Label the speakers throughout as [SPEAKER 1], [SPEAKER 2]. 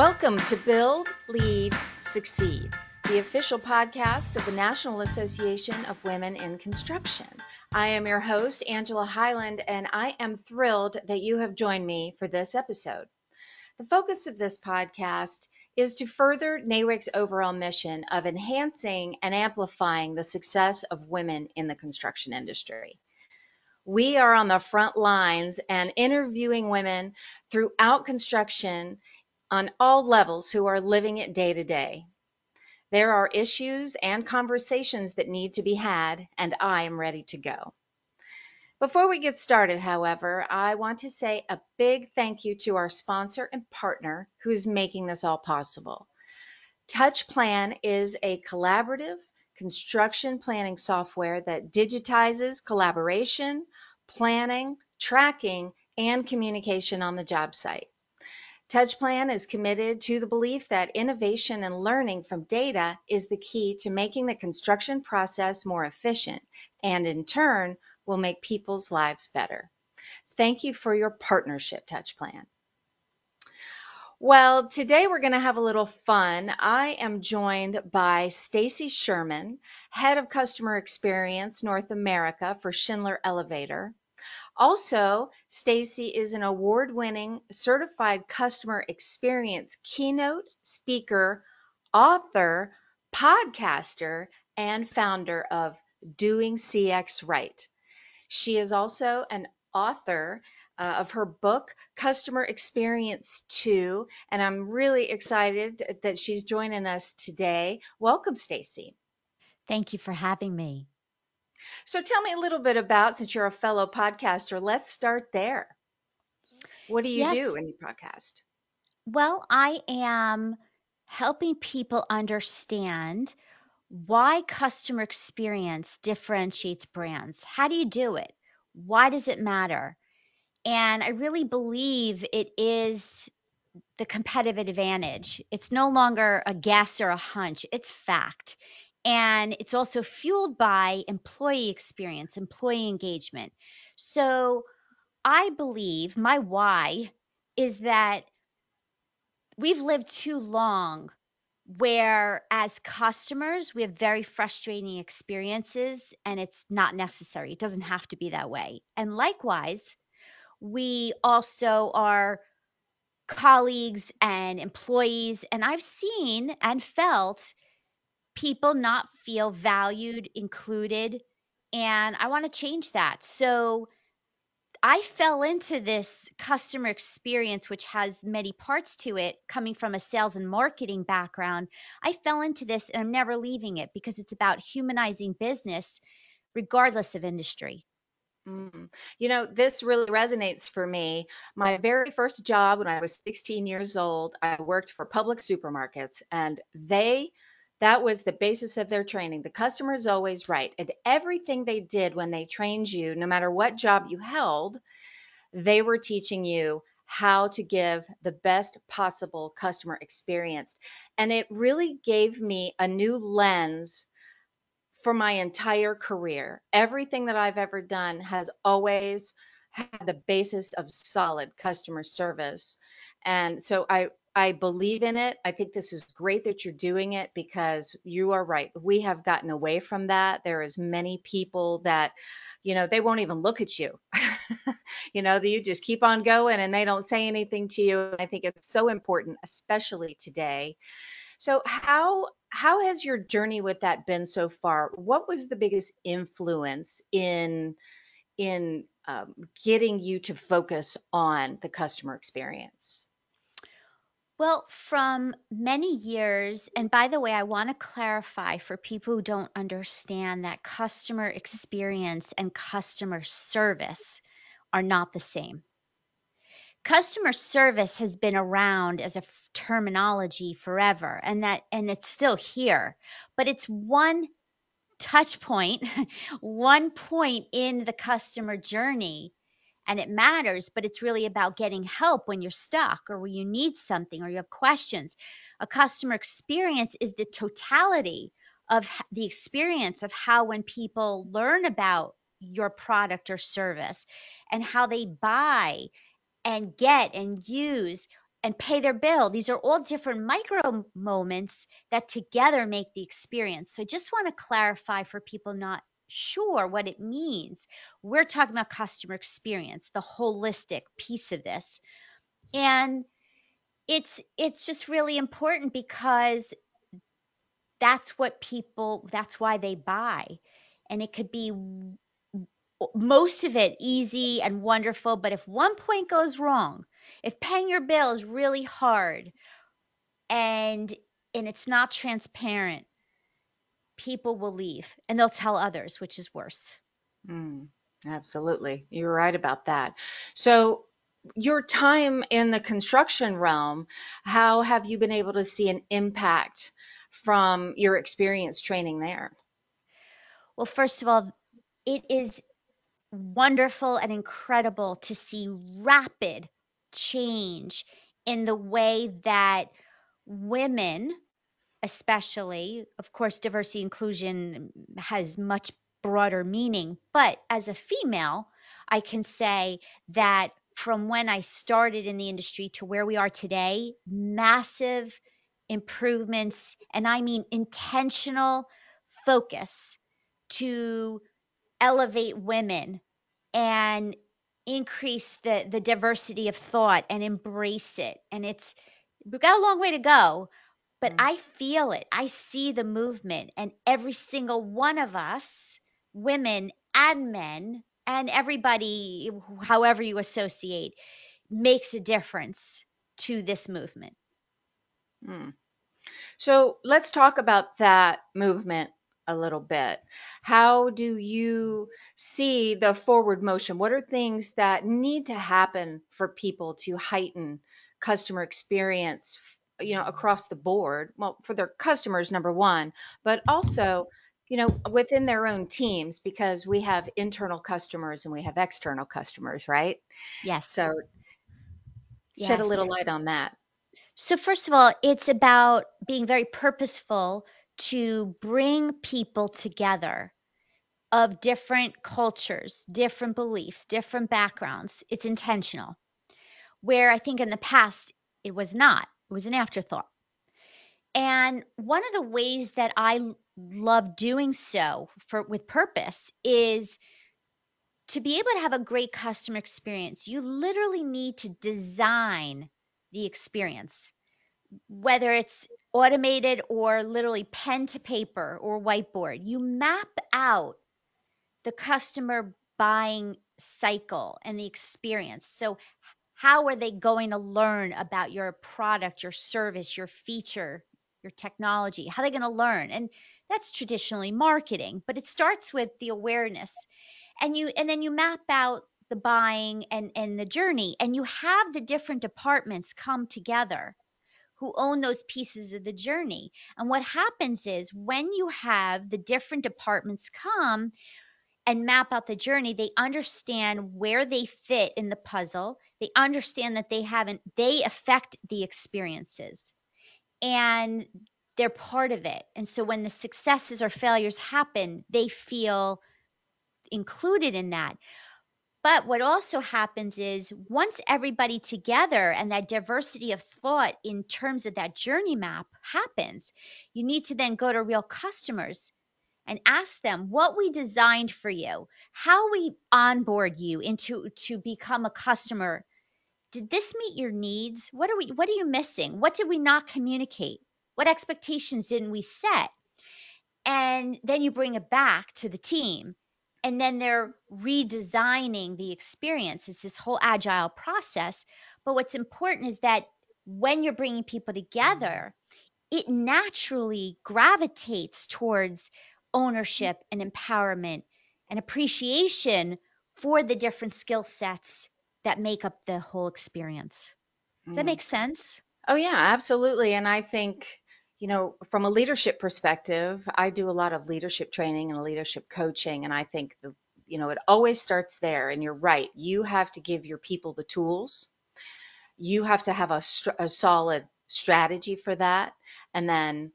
[SPEAKER 1] Welcome to Build, Lead, Succeed, the official podcast of the National Association of Women in Construction. I am your host, Angela Highland, and I am thrilled that you have joined me for this episode. The focus of this podcast is to further NAWIC's overall mission of enhancing and amplifying the success of women in the construction industry. We are on the front lines and interviewing women throughout construction on all levels who are living it day to day. There are issues and conversations that need to be had, and I am ready to go. Before we get started, however, I want to say a big thank you to our sponsor and partner who's making this all possible. TouchPlan is a collaborative construction planning software that digitizes collaboration, planning, tracking, and communication on the job site. TouchPlan is committed to the belief that innovation and learning from data is the key to making the construction process more efficient and, in turn, will make people's lives better. Thank you for your partnership, TouchPlan. Well, today we're going to have a little fun. I am joined by Stacy Sherman, Head of Customer Experience North America for Schindler Elevator. Also, Stacy is an award-winning certified customer experience keynote speaker, author, podcaster, and founder of Doing CX Right. She is also an author uh, of her book, Customer Experience 2, and I'm really excited that she's joining us today. Welcome, Stacy.
[SPEAKER 2] Thank you for having me.
[SPEAKER 1] So tell me a little bit about, since you're a fellow podcaster, let's start there. What do you
[SPEAKER 2] Yes.
[SPEAKER 1] do in your podcast?
[SPEAKER 2] Well, I am helping people understand why customer experience differentiates brands. How do you do it? Why does it matter? And I really believe it is the competitive advantage. It's no longer a guess or a hunch, it's fact. And it's also fueled by employee experience, employee engagement. So I believe my why is that we've lived too long where as customers we have very frustrating experiences and it's not necessary. It doesn't have to be that way. And likewise, we also are colleagues and employees and I've seen and felt people not feel valued, included, and I want to change that. So I fell into this customer experience, which has many parts to it, coming from a sales and marketing background. I fell into this and I'm never leaving it because it's about humanizing business regardless of industry.
[SPEAKER 1] Mm. You know, this really resonates for me. My very first job when I was 16 years old, I worked for Publix supermarkets, and they that was the basis of their training. The customer is always right. And everything they did when they trained you, no matter what job you held, they were teaching you how to give the best possible customer experience. And it really gave me a new lens for my entire career. Everything that I've ever done has always had the basis of solid customer service. And so I I believe in it. I think this is great that you're doing it because you are right. We have gotten away from that. There is many people that, you know, they won't even look at you. you know, you just keep on going and they don't say anything to you. I think it's so important, especially today. So how how has your journey with that been so far? What was the biggest influence in in um, getting you to focus on the customer experience?
[SPEAKER 2] Well, from many years, and by the way, I want to clarify for people who don't understand that customer experience and customer service are not the same. Customer service has been around as a f- terminology forever and that and it's still here, but it's one touch point, one point in the customer journey and it matters, but it's really about getting help when you're stuck or when you need something or you have questions. A customer experience is the totality of the experience of how when people learn about your product or service and how they buy and get and use and pay their bill. These are all different micro moments that together make the experience. So I just want to clarify for people not sure what it means. We're talking about customer experience, the holistic piece of this. And it's it's just really important because that's what people that's why they buy. And it could be most of it easy and wonderful, but if one point goes wrong, if paying your bill is really hard and and it's not transparent, people will leave and they'll tell others, which is worse.
[SPEAKER 1] Mm, absolutely. You're right about that. So your time in the construction realm, how have you been able to see an impact from your experience training there?
[SPEAKER 2] Well, first of all, it is wonderful and incredible to see rapid change in the way that women especially of course diversity inclusion has much broader meaning but as a female i can say that from when i started in the industry to where we are today massive improvements and i mean intentional focus to elevate women and increase the the diversity of thought and embrace it. And it's we've got a long way to go but
[SPEAKER 1] Mm.
[SPEAKER 2] i feel it i see the movement and every single one of us women and men and everybody however you associate makes a difference to this movement
[SPEAKER 1] Mm. So let's talk about that movement a little bit. How do you see the forward motion? What are things that need to happen for people to heighten customer experience, you know, across the board? Well, for their customers, number one, but also, you know, within their own teams, because we have internal customers and we have external customers, right?
[SPEAKER 2] yes
[SPEAKER 1] So shed a little light on that.
[SPEAKER 2] So, first of all, it's about being very purposeful to bring people together of different cultures, different beliefs, different backgrounds. It's intentional. Where I think in the past it was not, it was an afterthought. And one of the ways that I love doing so for with purpose is to be able to have a great customer experience. You literally need to design the experience whether it's automated or literally pen to paper or whiteboard, you map out the customer buying cycle and the experience. So, how are they going to learn about your product, your service, your feature, your technology? How are they going to learn? And that's traditionally marketing, but it starts with the awareness. And you and then you map out the buying and and the journey and you have the different departments come together who own those pieces of the journey. And what happens is when you have the different departments come and map out the journey, they understand where they fit in the puzzle. They understand that they haven't, they affect the experiences and they're part of it. And so when the successes or failures happen, they feel included in that. But what also happens is once everybody together and that diversity of thought in terms of that journey map happens, you need to then go to real customers and ask them what we designed for you, how we onboard you into to become a customer. Did this meet your needs? What are we what are you missing? What did we not communicate? What expectations didn't we set? and then you bring it back to the team and then they're redesigning the experience it's this whole agile process but what's important is that when you're bringing people together it naturally gravitates towards ownership and empowerment and appreciation for the different skill sets that make up the whole experience does that
[SPEAKER 1] Mm.
[SPEAKER 2] make sense
[SPEAKER 1] Oh, yeah, absolutely. And I think, you know, from a leadership perspective, I do a lot of leadership training and leadership coaching. And I think, the, you know, it always starts there. And you're right. You have to give your people the tools, you have to have a, a solid strategy for that. And then,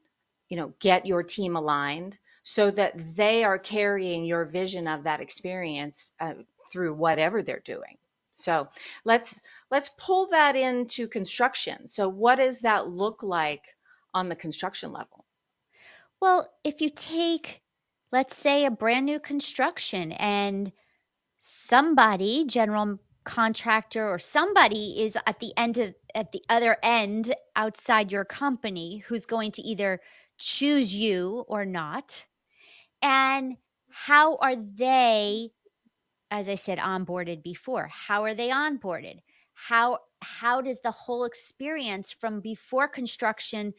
[SPEAKER 1] you know, get your team aligned so that they are carrying your vision of that experience uh, through whatever they're doing. So let's let's pull that into construction. So what does that look like on the construction level?
[SPEAKER 2] Well, if you take, let's say, a brand new construction and somebody, general contractor or somebody is at the end of at the other end outside your company who's going to either choose you or not. And how are they as I said onboarded before? How are they onboarded? How how does the whole experience from before construction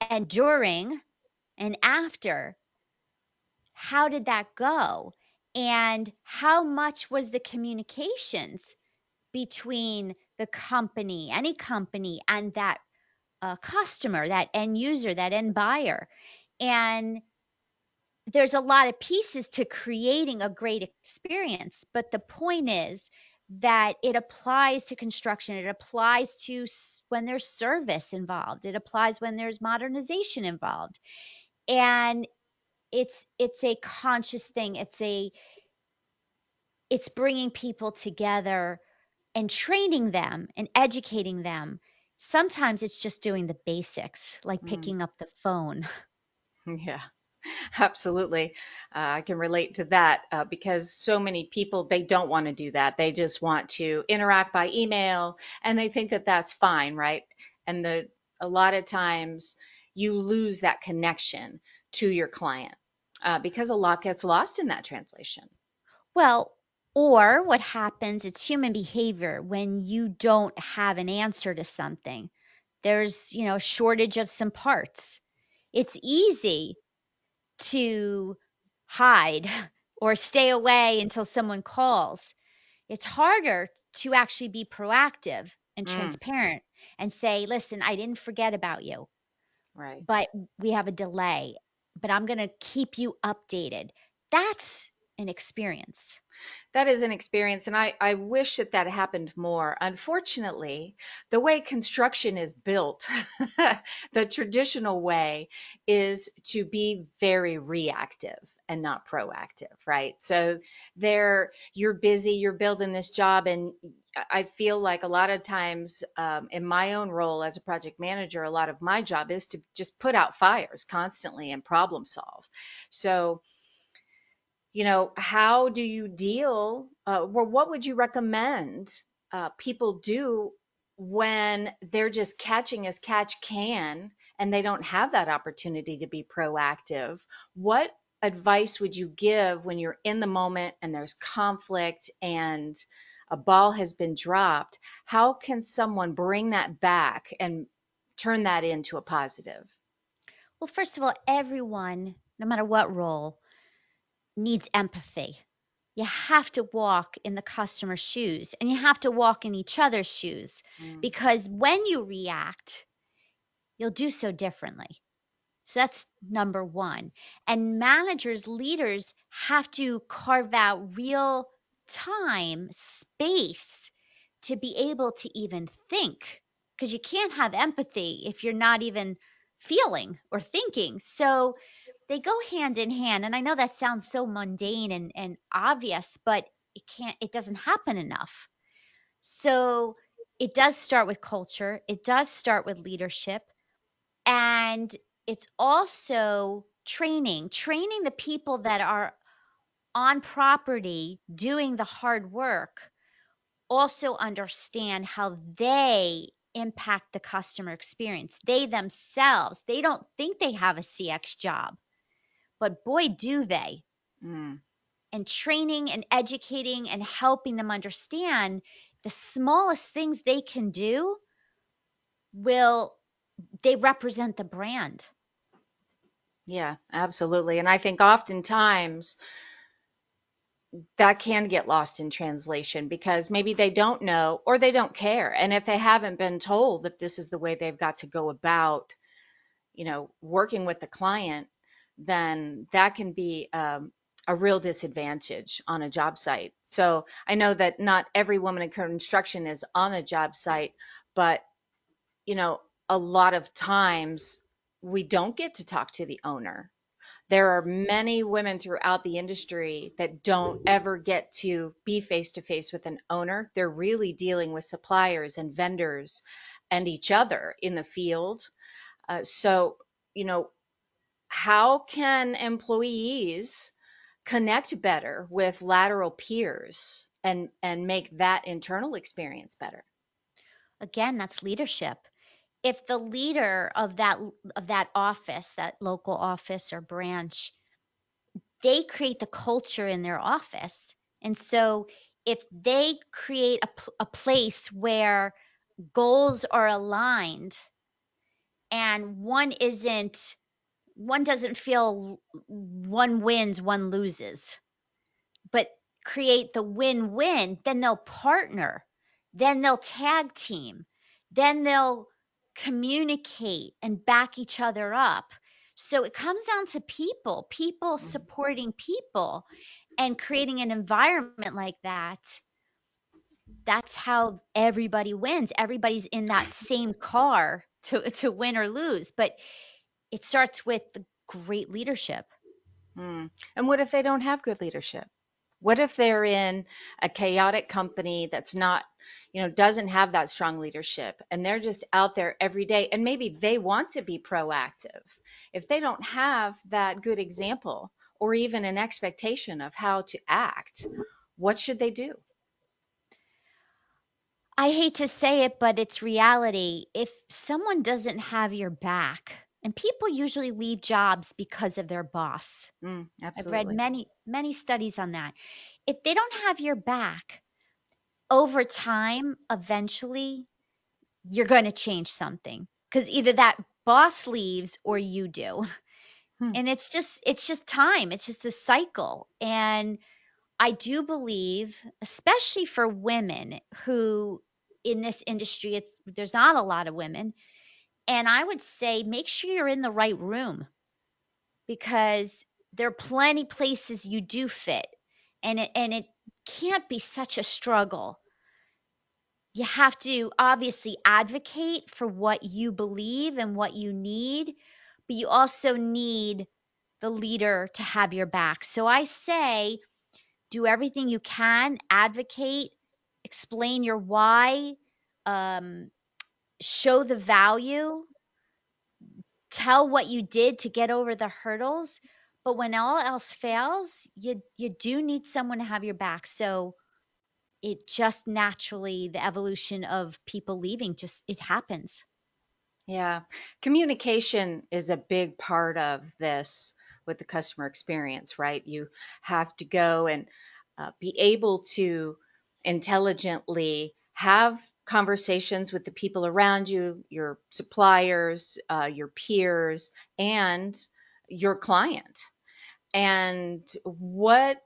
[SPEAKER 2] and during and after how did that go? And how much was the communications between the company, any company, and that uh, customer, that end user, that end buyer? And there's a lot of pieces to creating a great experience. But the point is that it applies to construction, it applies to when there's service involved, it applies when there's modernization involved. And it's it's a conscious thing it's a it's bringing people together and training them and educating them sometimes it's just doing the basics like
[SPEAKER 1] Mm.
[SPEAKER 2] picking up the phone
[SPEAKER 1] Yeah, absolutely. Uh, I can relate to that uh, because so many people they don't want to do that. They just want to interact by email, and they think that that's fine, right? And the a lot of times you lose that connection to your client uh, because a lot gets lost in that translation.
[SPEAKER 2] well or what happens it's human behavior when you don't have an answer to something there's you know a shortage of some parts it's easy to hide or stay away until someone calls it's harder to actually be proactive and
[SPEAKER 1] Mm,
[SPEAKER 2] transparent and say, listen, I didn't forget about you,
[SPEAKER 1] right.
[SPEAKER 2] but we have a delay, but I'm going to keep you updated. That's an experience.
[SPEAKER 1] That is an experience, and I, I wish that that happened more. Unfortunately, the way construction is built, the traditional way is to be very reactive and not proactive, right? So there, you're busy, you're building this job, and I feel like a lot of times um, in my own role as a project manager, a lot of my job is to just put out fires constantly and problem solve. So you know, how do you deal, uh, or what would you recommend uh, people do when they're just catching as catch can and they don't have that opportunity to be proactive? What advice would you give when you're in the moment and there's conflict and a ball has been dropped? How can someone bring that back and turn that into a positive?
[SPEAKER 2] Well, first of all, everyone, no matter what role, needs empathy. You have to walk in the customer's shoes and you have to walk in each other's shoes
[SPEAKER 1] Mm,
[SPEAKER 2] because when you react, you'll do so differently. So that's number one. And managers, leaders have to carve out real time, space to be able to even think because you can't have empathy if you're not even feeling or thinking. So they go hand in hand. And I know that sounds so mundane and, and obvious, but it can't, it doesn't happen enough. So it does start with culture, it does start with leadership and it's also training, training the people that are on property doing the hard work also understand how they impact the customer experience. They themselves, they don't think they have a CX job, but boy, do they.
[SPEAKER 1] mm.
[SPEAKER 2] And training and educating and helping them understand the smallest things they can do will, they represent the brand.
[SPEAKER 1] Yeah, absolutely. And I think oftentimes that can get lost in translation because maybe they don't know or they don't care. And if they haven't been told that this is the way they've got to go about, you know, working with the client, then that can be um, a real disadvantage on a job site. So I know that not every woman in construction is on a job site, but, you know, a lot of times we don't get to talk to the owner there are many women throughout the industry that don't ever get to be face to face with an owner. They're really dealing with suppliers and vendors and each other in the field. Uh, so, you know, how can employees connect better with lateral peers and and make that internal experience better?
[SPEAKER 2] Again, that's leadership. If the leader of that of that office, that local office or branch, they create the culture in their office. And so if they create a, a place where goals are aligned and one isn't one doesn't feel one wins, one loses, but create the win win, then they'll partner, then they'll tag team, then they'll communicate and back each other up. So it comes down to people, people
[SPEAKER 1] Mhm.
[SPEAKER 2] supporting people and creating an environment like that. That's how everybody wins. Everybody's in that same car to, to win or lose. But it starts with the great leadership.
[SPEAKER 1] Hmm. And what if they don't have good leadership? What if they're in a chaotic company that's not, you know, doesn't have that strong leadership and they're just out there every day and maybe they want to be proactive. If they don't have that good example or even an expectation of how to act, what should they do?
[SPEAKER 2] I hate to say it, but it's reality. If someone doesn't have your back, and people usually leave jobs because of their boss.
[SPEAKER 1] Mm,
[SPEAKER 2] I've read many, many studies on that. If they don't have your back, over time, eventually, you're going to change something because either that boss leaves or you do.
[SPEAKER 1] Hmm.
[SPEAKER 2] And it's just, it's just time. It's just a cycle. And I do believe, especially for women who in this industry, it's there's not a lot of women. And I would say make sure you're in the right room because there are plenty places you do fit. And it and it can't be such a struggle. You have to obviously advocate for what you believe and what you need, but you also need the leader to have your back. So I say do everything you can, advocate, explain your why, um, show the value, tell what you did to get over the hurdles. But when all else fails, you you do need someone to have your back. So it just naturally the evolution of people leaving just it happens.
[SPEAKER 1] Yeah, communication is a big part of this with the customer experience, right? You have to go and uh, be able to intelligently have conversations with the people around you, your suppliers, uh, your peers, and your client. And what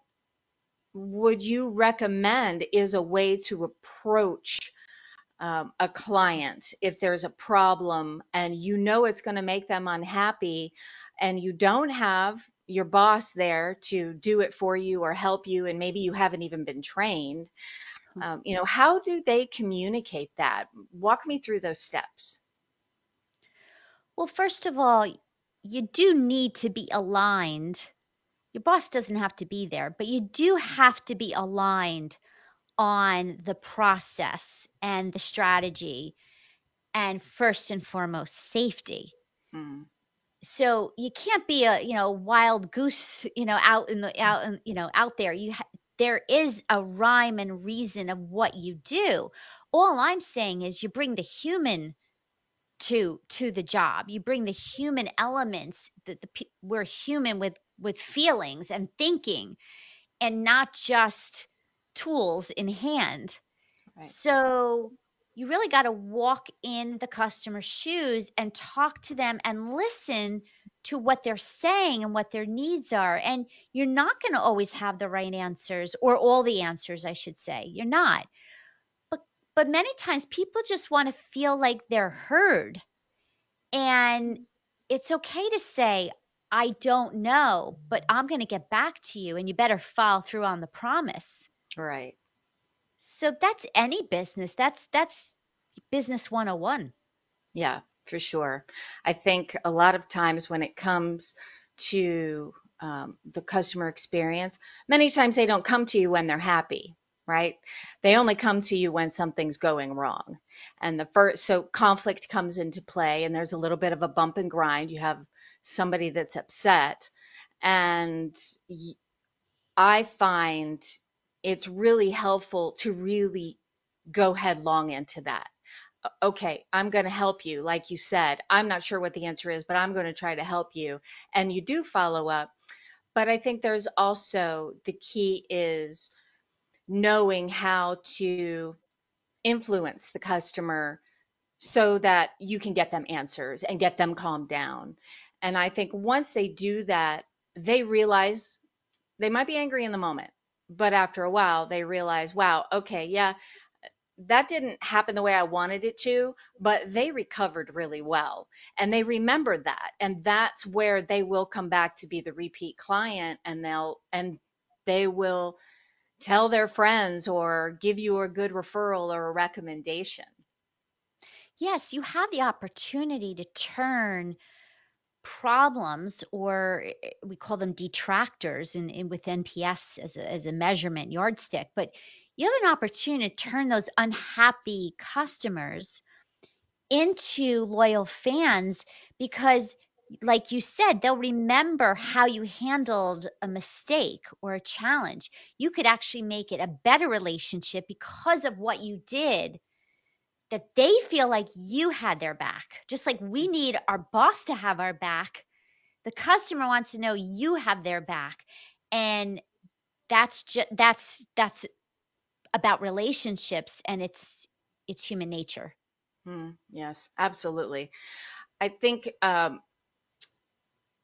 [SPEAKER 1] would you recommend is a way to approach um, a client if there's a problem and you know it's going to make them unhappy and you don't have your boss there to do it for you or help you and maybe you haven't even been trained um, you know how do they communicate that? Walk me through those steps.
[SPEAKER 2] Well, first of all, you do need to be aligned. Your boss doesn't have to be there, but you do have to be aligned on the process and the strategy and first and foremost safety.
[SPEAKER 1] Mm,
[SPEAKER 2] so you can't be a you know wild goose you know out in the out in, you know out there. You ha- there is a rhyme and reason of what you do. All i'm saying is you bring the human to to the job. You bring the human elements that the we're human with with feelings and thinking and not just tools in hand.
[SPEAKER 1] Right.
[SPEAKER 2] So you really got to walk in the customer's shoes and talk to them and listen to what they're saying and what their needs are. And you're not going to always have the right answers or all the answers, I should say. You're not. But but many times people just want to feel like they're heard. And it's okay to say, I don't know, but I'm going to get back to you and you better follow through on the promise.
[SPEAKER 1] right
[SPEAKER 2] So that's any business. That's that's business 101.
[SPEAKER 1] yeah for sure i think a lot of times when it comes to um, the customer experience, many times they don't come to you when they're happy, right? They only come to you when something's going wrong. And the first, so conflict comes into play, and there's a little bit of a bump and grind. You have somebody that's upset. And I find it's really helpful to really go headlong into that. Okay, I'm going to help you. Like you said, I'm not sure what the answer is, but I'm going to try to help you. And you do follow up. But I think there's also the key is knowing how to influence the customer so that you can get them answers and get them calmed down. And I think once they do that, they realize they might be angry in the moment, but after a while, they realize, wow, okay, yeah, that didn't happen the way I wanted it to, but they recovered really well and they remembered that. And that's where they will come back to be the repeat client and they'll, and they will tell their friends or give you a good referral or a recommendation.
[SPEAKER 2] Yes, you have the opportunity to turn problems or eh, we call them detractors in, in with NPS as a, as a measurement yardstick, but you have an opportunity to turn those unhappy customers into loyal fans because like you said they'll remember how you handled a mistake or a challenge. You could actually make it a better relationship because of what you did that they feel like you had their back. Just like we mm. need our boss to have our back the customer wants to know you have their back. And that's just that's that's about relationships and it's it's human nature
[SPEAKER 1] Hmm, yes, absolutely. I think um,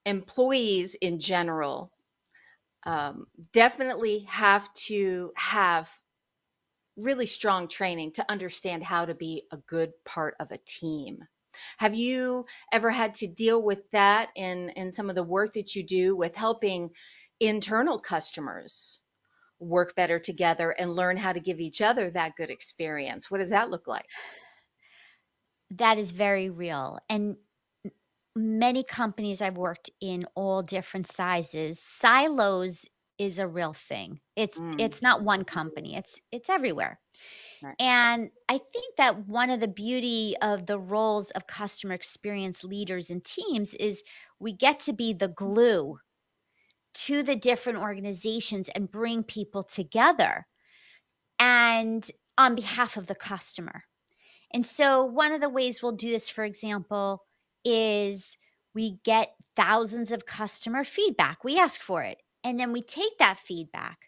[SPEAKER 1] employees in general um, definitely have to have really strong training to understand how to be a good part of a team. Have you ever had to deal with that in, in some of the work that you do with helping internal customers work better together and learn how to give each other that good experience? What does that look like?
[SPEAKER 2] that is very real and many companies I've worked in all different sizes silos is a real thing it's
[SPEAKER 1] Mm,
[SPEAKER 2] it's not one company it's it's everywhere
[SPEAKER 1] right.
[SPEAKER 2] and i think that one of the beauty of the roles of customer experience leaders and teams is we get to be the glue to the different organizations and bring people together and on behalf of the customer and so, one of the ways we'll do this, for example, is we get thousands of customer feedback. We ask for it. And then we take that feedback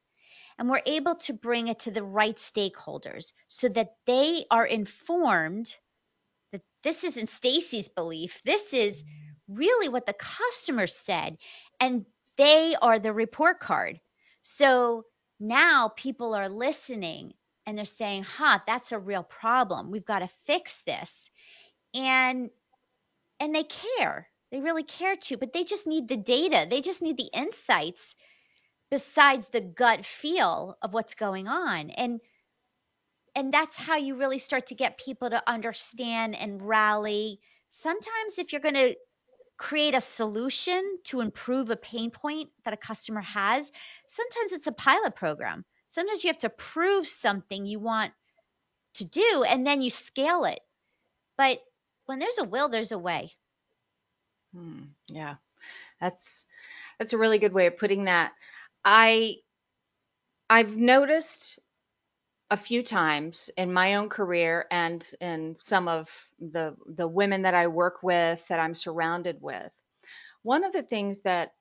[SPEAKER 2] and we're able to bring it to the right stakeholders so that they are informed that this isn't Stacy's belief. This is really what the customer said. And they are the report card. So now people are listening and they're saying, huh, that's a real problem. We've got to fix this. And and they care. They really care too, but they just need the data. They just need the insights besides the gut feel of what's going on. And and that's how you really start to get people to understand and rally. Sometimes if you're going to create a solution to improve a pain point that a customer has, sometimes it's a pilot program. Sometimes you have to prove something you want to do and then you scale it. But when there's a will, there's a way.
[SPEAKER 1] Hmm, yeah, that's that's a really good way of putting that. I I've noticed a few times in my own career and in some of the the women that I work with that I'm surrounded with. One of the things that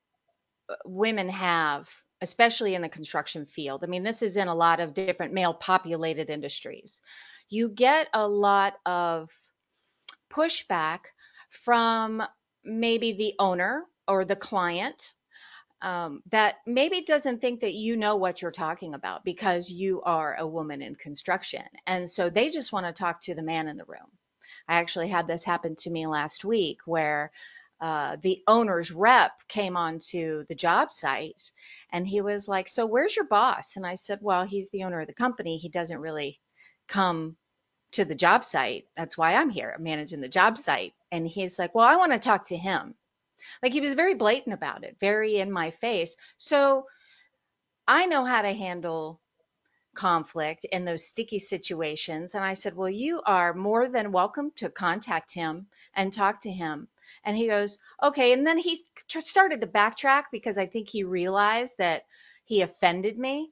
[SPEAKER 1] uh, women have, especially in the construction field, I mean, this is in a lot of different male populated industries. You get a lot of pushback from maybe the owner or the client um, that maybe doesn't think that you know what you're talking about because you are a woman in construction. And so they just want to talk to the man in the room. I actually had this happen to me last week where uh, the owner's rep came onto the job site and he was like, So where's your boss? And I said, Well, he's the owner of the company. He doesn't really come to the job site. That's why I'm here, managing the job site. And he's like, Well, I want to talk to him. Like he was very blatant about it, very in my face. So I know how to handle conflict in those sticky situations. And I said, Well, you are more than welcome to contact him and talk to him. And he goes, Okay. And then he started to backtrack because I think he realized that he offended me.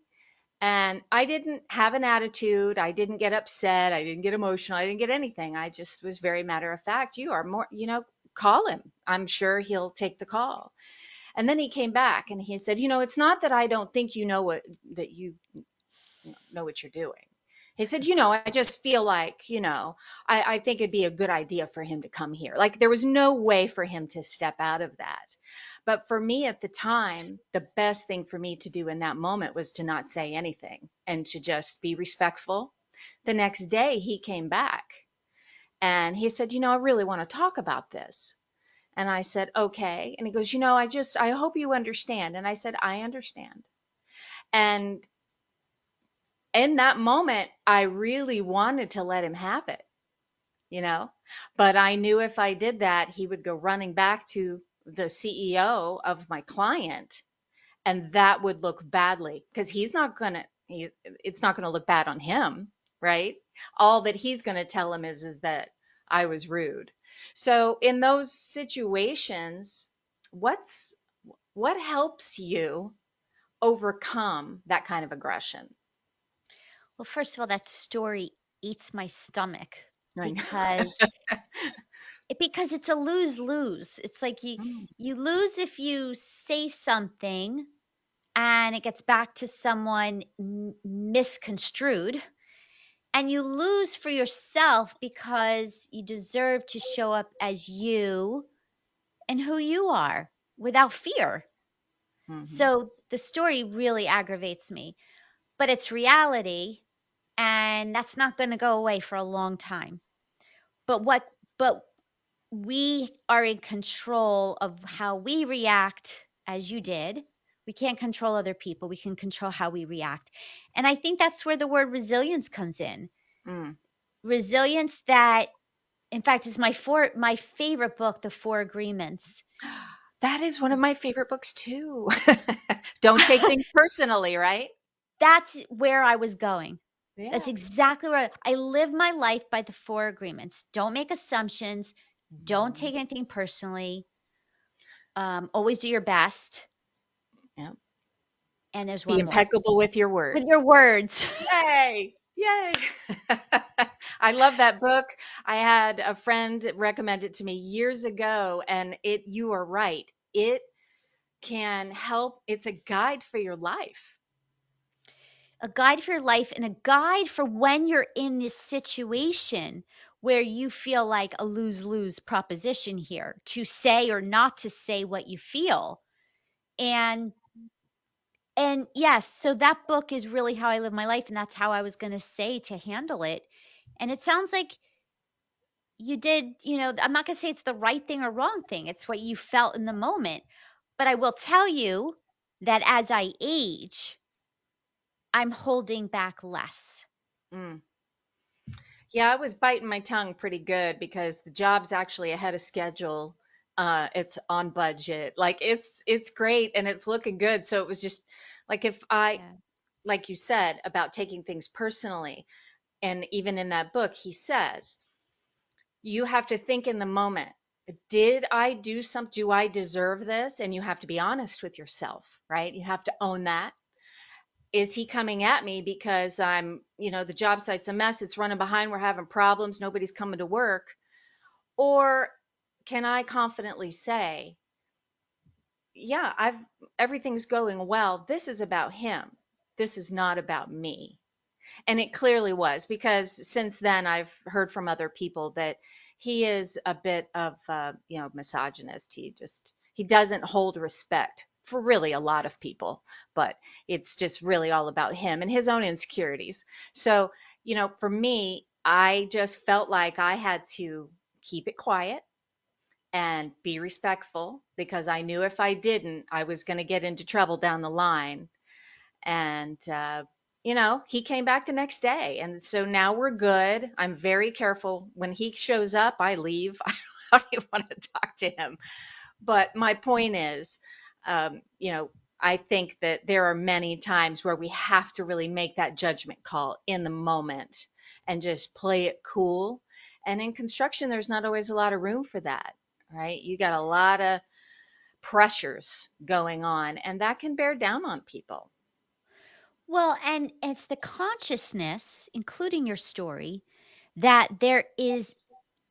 [SPEAKER 1] And I didn't have an attitude. I didn't get upset. I didn't get emotional. I didn't get anything. I just was very matter of fact. You are more, you know, call him. I'm sure he'll take the call. And then he came back and he said, You know, it's not that I don't think you know what, that you know what you're doing. He said, you know, I just feel like, you know, I, I think it'd be a good idea for him to come here. Like there was no way for him to step out of that. But for me at the time, the best thing for me to do in that moment was to not say anything and to just be respectful. The next day he came back and he said, you know, I really want to talk about this. And I said, okay. And he goes, you know, I just, I hope you understand. And I said, I understand. And in that moment, I really wanted to let him have it, you know, but I knew if I did that, he would go running back to the CEO of my client and that would look badly because he's not going to, he, it's not going to look bad on him, right? All that he's going to tell him is, is that I was rude. So in those situations, what's, what helps you overcome that kind of aggression?
[SPEAKER 2] Well, first of all, that story eats my stomach because it, because it's a lose lose. It's like you
[SPEAKER 1] Mm,
[SPEAKER 2] you lose if you say something and it gets back to someone misconstrued, and you lose for yourself because you deserve to show up as you and who you are without fear.
[SPEAKER 1] mhm,
[SPEAKER 2] So the story really aggravates me, but it's reality and that's not going to go away for a long time. But what but we are in control of how we react as you did. We can't control other people. We can control how we react. And I think that's where the word resilience comes in.
[SPEAKER 1] mm.
[SPEAKER 2] Resilience that in fact is my four my favorite book, The Four Agreements.
[SPEAKER 1] That is one of my favorite books too. Don't take things personally, right?
[SPEAKER 2] That's where I was going. That's exactly where I, I live my life by the four agreements. Don't make assumptions. Don't
[SPEAKER 1] Mhm.
[SPEAKER 2] take anything personally. Um, always do your best. And there's
[SPEAKER 1] Be
[SPEAKER 2] one more
[SPEAKER 1] impeccable with your
[SPEAKER 2] words.
[SPEAKER 1] with
[SPEAKER 2] your words.
[SPEAKER 1] Yay! Yay! I love that book. I had a friend recommend it to me years ago, and it, you are right. It can help. It's a guide for your life.
[SPEAKER 2] a guide for your life and a guide for when you're in this situation where you feel like a lose lose proposition here to say or not to say what you feel. And and yes, so that book is really how I live my life and that's how I was going to say to handle it. And it sounds like you did, you know, I'm not going to say it's the right thing or wrong thing. It's what you felt in the moment. But I will tell you that as I age, I'm holding back less.
[SPEAKER 1] Mm. Yeah, I was biting my tongue pretty good because the job's actually ahead of schedule. Uh, it's on budget. Like it's it's great and it's looking good. So it was just like if I,
[SPEAKER 2] Yeah.
[SPEAKER 1] like you said about taking things personally, and even in that book, he says you have to think in the moment. Did I do some? Do I deserve this? And you have to be honest with yourself, right? You have to own that is he coming at me because I'm, you know, the job site's a mess, it's running behind, we're having problems, nobody's coming to work? Or can I confidently say, yeah, I've everything's going well. This is about him. This is not about me. And it clearly was because since then I've heard from other people that he is a bit of you know misogynist. He just he doesn't hold respect for really a lot of people, but it's just really all about him and his own insecurities. So, you know, for me, I just felt like I had to keep it quiet and be respectful because I knew if I didn't, I was going to get into trouble down the line and, uh, you know, he came back the next day. And so now we're good. I'm very careful. When he shows up, I leave. I don't even want to talk to him. but my point is, um, you know, I think that there are many times where we have to really make that judgment call in the moment and just play it cool. And in construction, there's not always a lot of room for that, right? You got a lot of pressures going on, and that can bear down on people.
[SPEAKER 2] Well, and it's the consciousness, including your story, that there is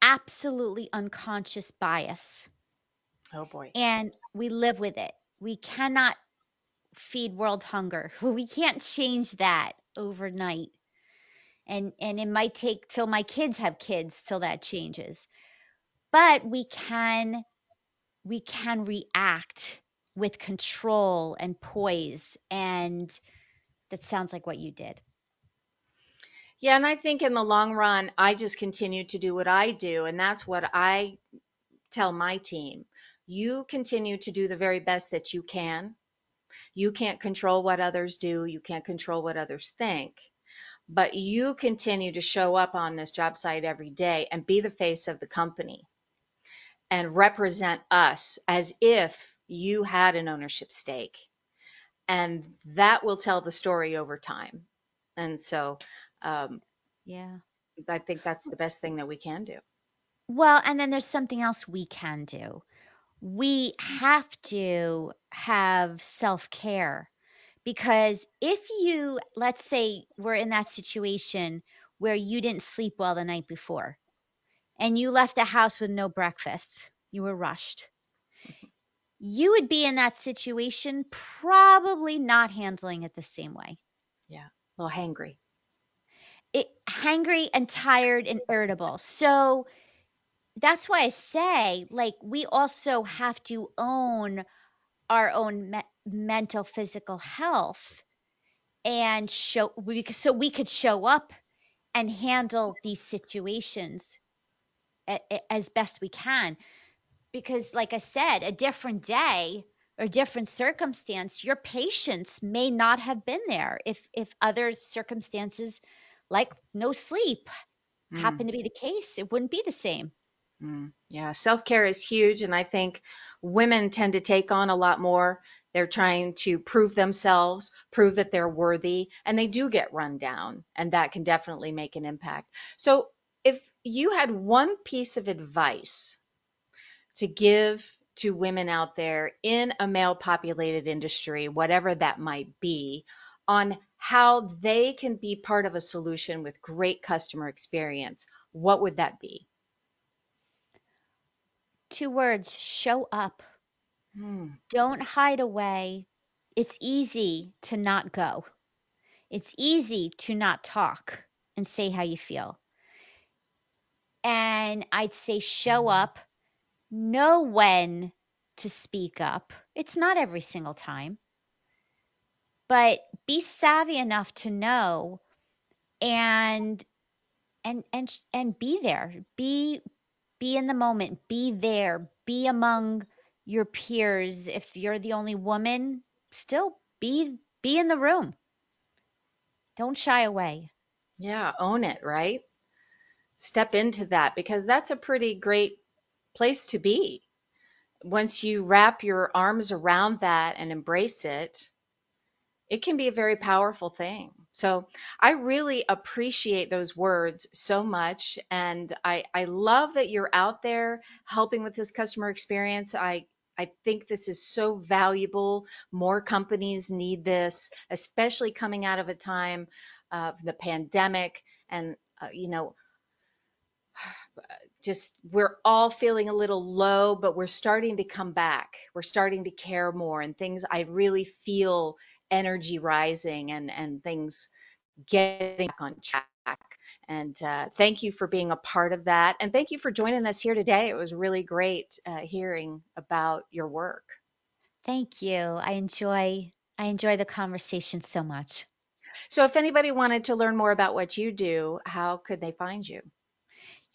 [SPEAKER 2] absolutely unconscious bias
[SPEAKER 1] Oh boy.
[SPEAKER 2] and we live with it. We cannot feed world hunger. We can't change that overnight. And and it might take till my kids have kids till that changes. But we can we can react with control and poise and that sounds like what you did.
[SPEAKER 1] Yeah, and I think in the long run, I just continue to do what I do, and that's what I tell my team. You continue to do the very best that you can. You can't control what others do, you can't control what others think, but you continue to show up on this job site every day and be the face of the company and represent us as if you had an ownership stake. And that will tell the story over time. And so, um,
[SPEAKER 2] Yeah.
[SPEAKER 1] I think that's the best thing that we can do.
[SPEAKER 2] Well, and then there's something else we can do. We have to have self care because if you, let's say, we're in that situation where you didn't sleep well the night before and you left the house with no breakfast, you were rushed. Mm-hmm. You would be in that situation probably not handling it the same way.
[SPEAKER 1] Yeah, a little hangry.
[SPEAKER 2] It hangry and tired and irritable. So that's why I say, like, we also have to own our own me- mental, physical health and show, we, so we could show up and handle these situations as best we can. Because, like I said, a different day or different circumstance, your patience may not have been there if if other circumstances, like no sleep,
[SPEAKER 1] Mm,
[SPEAKER 2] happen to be the case. It wouldn't be the same.
[SPEAKER 1] mm. Yeah, self care is huge. And I think women tend to take on a lot more. They're trying to prove themselves, prove that they're worthy, and they do get run down. And that can definitely make an impact. So, if you had one piece of advice to give to women out there in a male populated industry, whatever that might be, on how they can be part of a solution with great customer experience, what would that be?
[SPEAKER 2] Two words show up.
[SPEAKER 1] Hmm.
[SPEAKER 2] Don't hide away. It's easy to not go. It's easy to not talk and say how you feel. And I'd say show mm-hmm. up, know when to speak up. It's not every single time, but be savvy enough to know and and and and be there. Be be in the moment, be there, be among your peers. If you're the only woman, still be be in the room. Don't shy away.
[SPEAKER 1] Yeah, own it, right? Step into that because that's a pretty great place to be. Once you wrap your arms around that and embrace it, it can be a very powerful thing. So I really appreciate those words so much. And I, I love that you're out there helping with this customer experience. I, I think this is so valuable. More companies need this, especially coming out of a time of the pandemic. And, uh, you know, just we're all feeling a little low, but we're starting to come back. We're starting to care more and things I really feel energy rising and and things getting back on track. And uh, thank you for being a part of that. And thank you for joining us here today. It was really great uh, hearing about your work.
[SPEAKER 2] Thank you. I enjoy I enjoy the conversation so much.
[SPEAKER 1] So, if anybody wanted to learn more about what you do, how could they find you?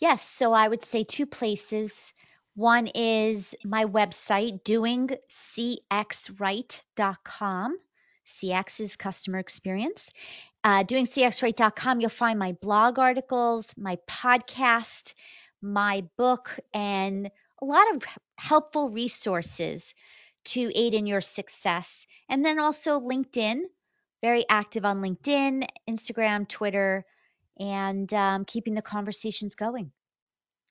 [SPEAKER 2] Yes, so I would say two places. One is my website, doingcxright.com. CX is customer experience. Uh, doingcxright.com, you'll find my blog articles, my podcast, my book, and a lot of helpful resources to aid in your success. And then also LinkedIn, very active on LinkedIn, Instagram, Twitter, and um, keeping the conversations going.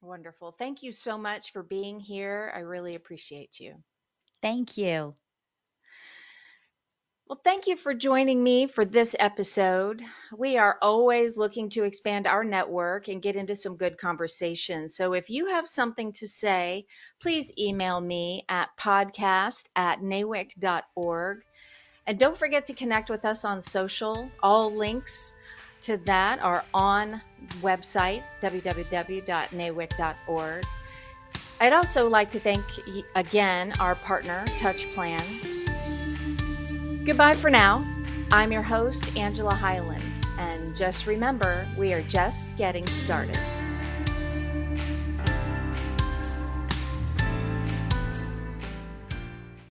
[SPEAKER 1] Wonderful. Thank you so much for being here. I really appreciate you.
[SPEAKER 2] Thank you.
[SPEAKER 1] Well, thank you for joining me for this episode. We are always looking to expand our network and get into some good conversations. So if you have something to say, please email me at podcast at nawic.org. And don't forget to connect with us on social. All links to that are on website www.nawic.org. I'd also like to thank again our partner, TouchPlan. Goodbye for now. I'm your host, Angela Highland, and just remember, we are just getting started.